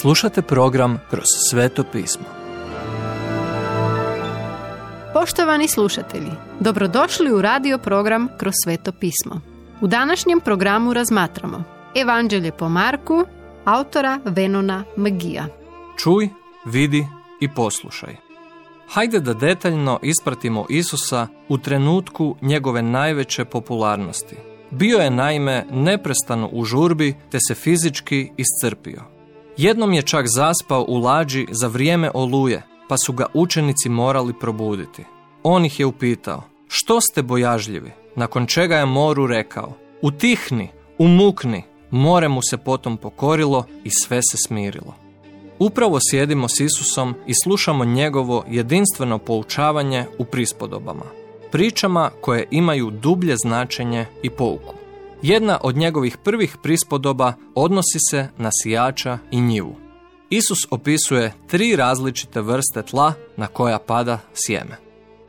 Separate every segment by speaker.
Speaker 1: Slušate program Kroz sveto pismo.
Speaker 2: Poštovani slušatelji, dobrodošli u radio program Kroz sveto pismo. U današnjem programu razmatramo Evanđelje po Marku, autora Venona Magija.
Speaker 1: Čuj, vidi i poslušaj. Hajde da detaljno ispratimo Isusa u trenutku njegove najveće popularnosti. Bio je naime neprestano u žurbi te se fizički iscrpio. Jednom je čak zaspao u lađi za vrijeme oluje, pa su ga učenici morali probuditi. On ih je upitao, što ste bojažljivi? Nakon čega je moru rekao, utihni, umukni. More mu se potom pokorilo i sve se smirilo. Upravo sjedimo s Isusom i slušamo njegovo jedinstveno poučavanje u prispodobama. Pričama koje imaju dublje značenje i pouku. Jedna od njegovih prvih prispodoba odnosi se na sijača i njivu. Isus opisuje tri različite vrste tla na koja pada sjeme.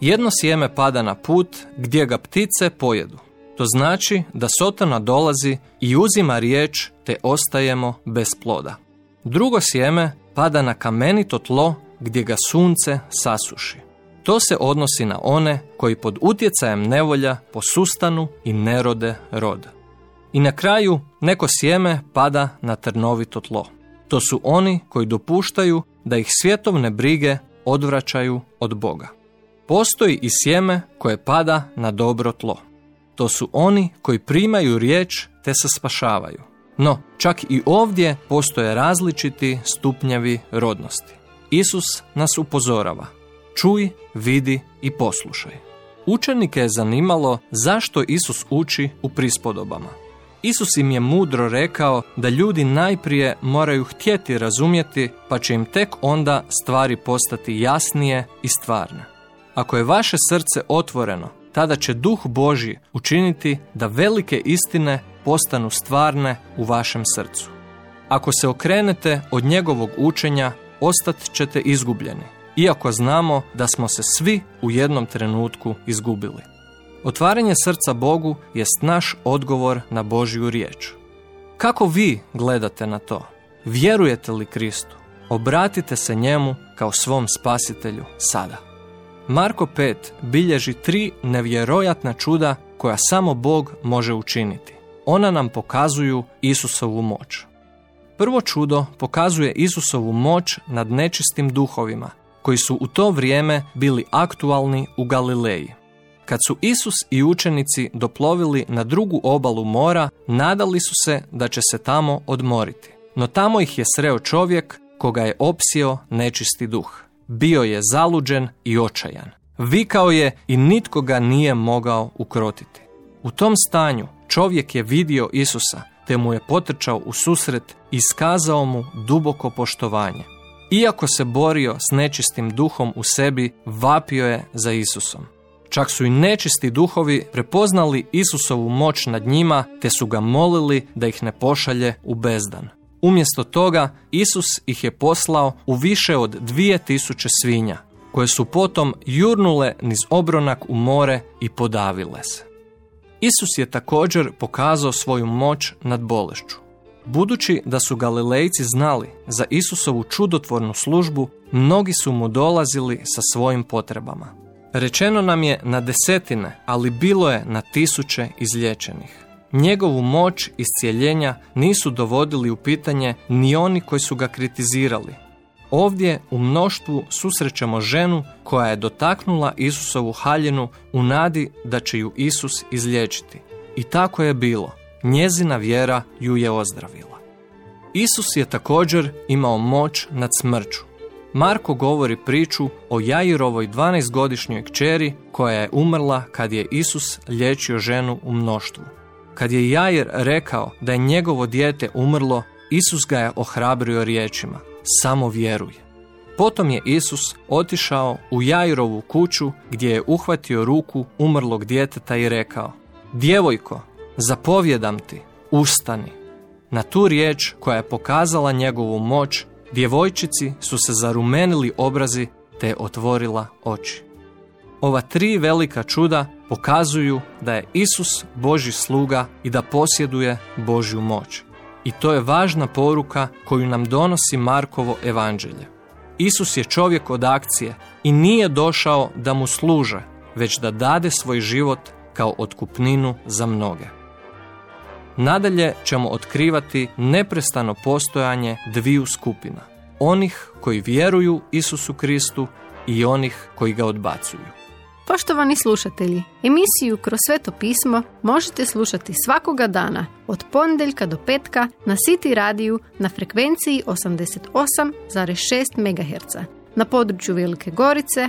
Speaker 1: Jedno sjeme pada na put gdje ga ptice pojedu. To znači da Sotana dolazi i uzima riječ te ostajemo bez ploda. Drugo sjeme pada na kamenito tlo gdje ga sunce sasuši. To se odnosi na one koji pod utjecajem nevolja posustanu i nerode rod. I na kraju neko sjeme pada na trnovito tlo. To su oni koji dopuštaju da ih svjetovne brige odvraćaju od Boga. Postoji i sjeme koje pada na dobro tlo. To su oni koji primaju riječ te se spašavaju. No, čak i ovdje postoje različiti stupnjevi rodnosti. Isus nas upozorava. Čuj, vidi i poslušaj. Učenike je zanimalo zašto Isus uči u prispodobama. Isus im je mudro rekao da ljudi najprije moraju htjeti razumjeti, pa će im tek onda stvari postati jasnije i stvarne. Ako je vaše srce otvoreno, tada će duh Božji učiniti da velike istine postanu stvarne u vašem srcu. Ako se okrenete od njegovog učenja, ostat ćete izgubljeni, iako znamo da smo se svi u jednom trenutku izgubili. Otvaranje srca Bogu jest naš odgovor na Božju riječ. Kako vi gledate na to? Vjerujete li Kristu? Obratite se njemu kao svom spasitelju sada. Marko 5 bilježi tri nevjerojatna čuda koja samo Bog može učiniti. Ona nam pokazuju Isusovu moć. Prvo čudo pokazuje Isusovu moć nad nečistim duhovima, koji su u to vrijeme bili aktualni u Galileji. Kad su Isus i učenici doplovili na drugu obalu mora, nadali su se da će se tamo odmoriti. No tamo ih je sreo čovjek koga je opsio nečisti duh. Bio je zaluđen i očajan. Vikao je i nitko ga nije mogao ukrotiti. U tom stanju čovjek je vidio Isusa, te mu je potrčao u susret i iskazao mu duboko poštovanje. Iako se borio s nečistim duhom u sebi, vapio je za Isusom. Čak su i nečisti duhovi prepoznali Isusovu moć nad njima, te su ga molili da ih ne pošalje u bezdan. Umjesto toga, Isus ih je poslao u više od dvije tisuće svinja, koje su potom jurnule niz obronak u more i podavile se. Isus je također pokazao svoju moć nad bolešću. Budući da su Galilejci znali za Isusovu čudotvornu službu, mnogi su mu dolazili sa svojim potrebama. Rečeno nam je na desetine, ali bilo je na tisuće izliječenih. Njegovu moć iscijeljenja nisu dovodili u pitanje ni oni koji su ga kritizirali. Ovdje u mnoštvu susrećemo ženu koja je dotaknula Isusovu haljinu u nadi da će ju Isus izliječiti. I tako je bilo. Njezina vjera ju je ozdravila. Isus je također imao moć nad smrću. Marko govori priču o Jairovoj 12-godišnjoj kćeri koja je umrla kad je Isus liječio ženu u mnoštvu. Kad je Jair rekao da je njegovo dijete umrlo, Isus ga je ohrabrio riječima, samo vjeruj. Potom je Isus otišao u Jairovu kuću gdje je uhvatio ruku umrlog djeteta i rekao, djevojko, zapovjedam ti, ustani. Na tu riječ koja je pokazala njegovu moć, djevojčici su se zarumenili obrazi te otvorila oči. Ova tri velika čuda pokazuju da je Isus Boži sluga i da posjeduje Božju moć. I to je važna poruka koju nam donosi Markovo evanđelje. Isus je čovjek od akcije i nije došao da mu služe, već da dade svoj život kao otkupninu za mnoge. Nadalje ćemo otkrivati neprestano postojanje dviju skupina. Onih koji vjeruju Isusu Kristu i onih koji ga odbacuju.
Speaker 2: Poštovani slušatelji, emisiju Kroz sveto pismo možete slušati svakoga dana od ponedjeljka do petka na City radiju na frekvenciji 88,6 MHz na području Velike Gorice,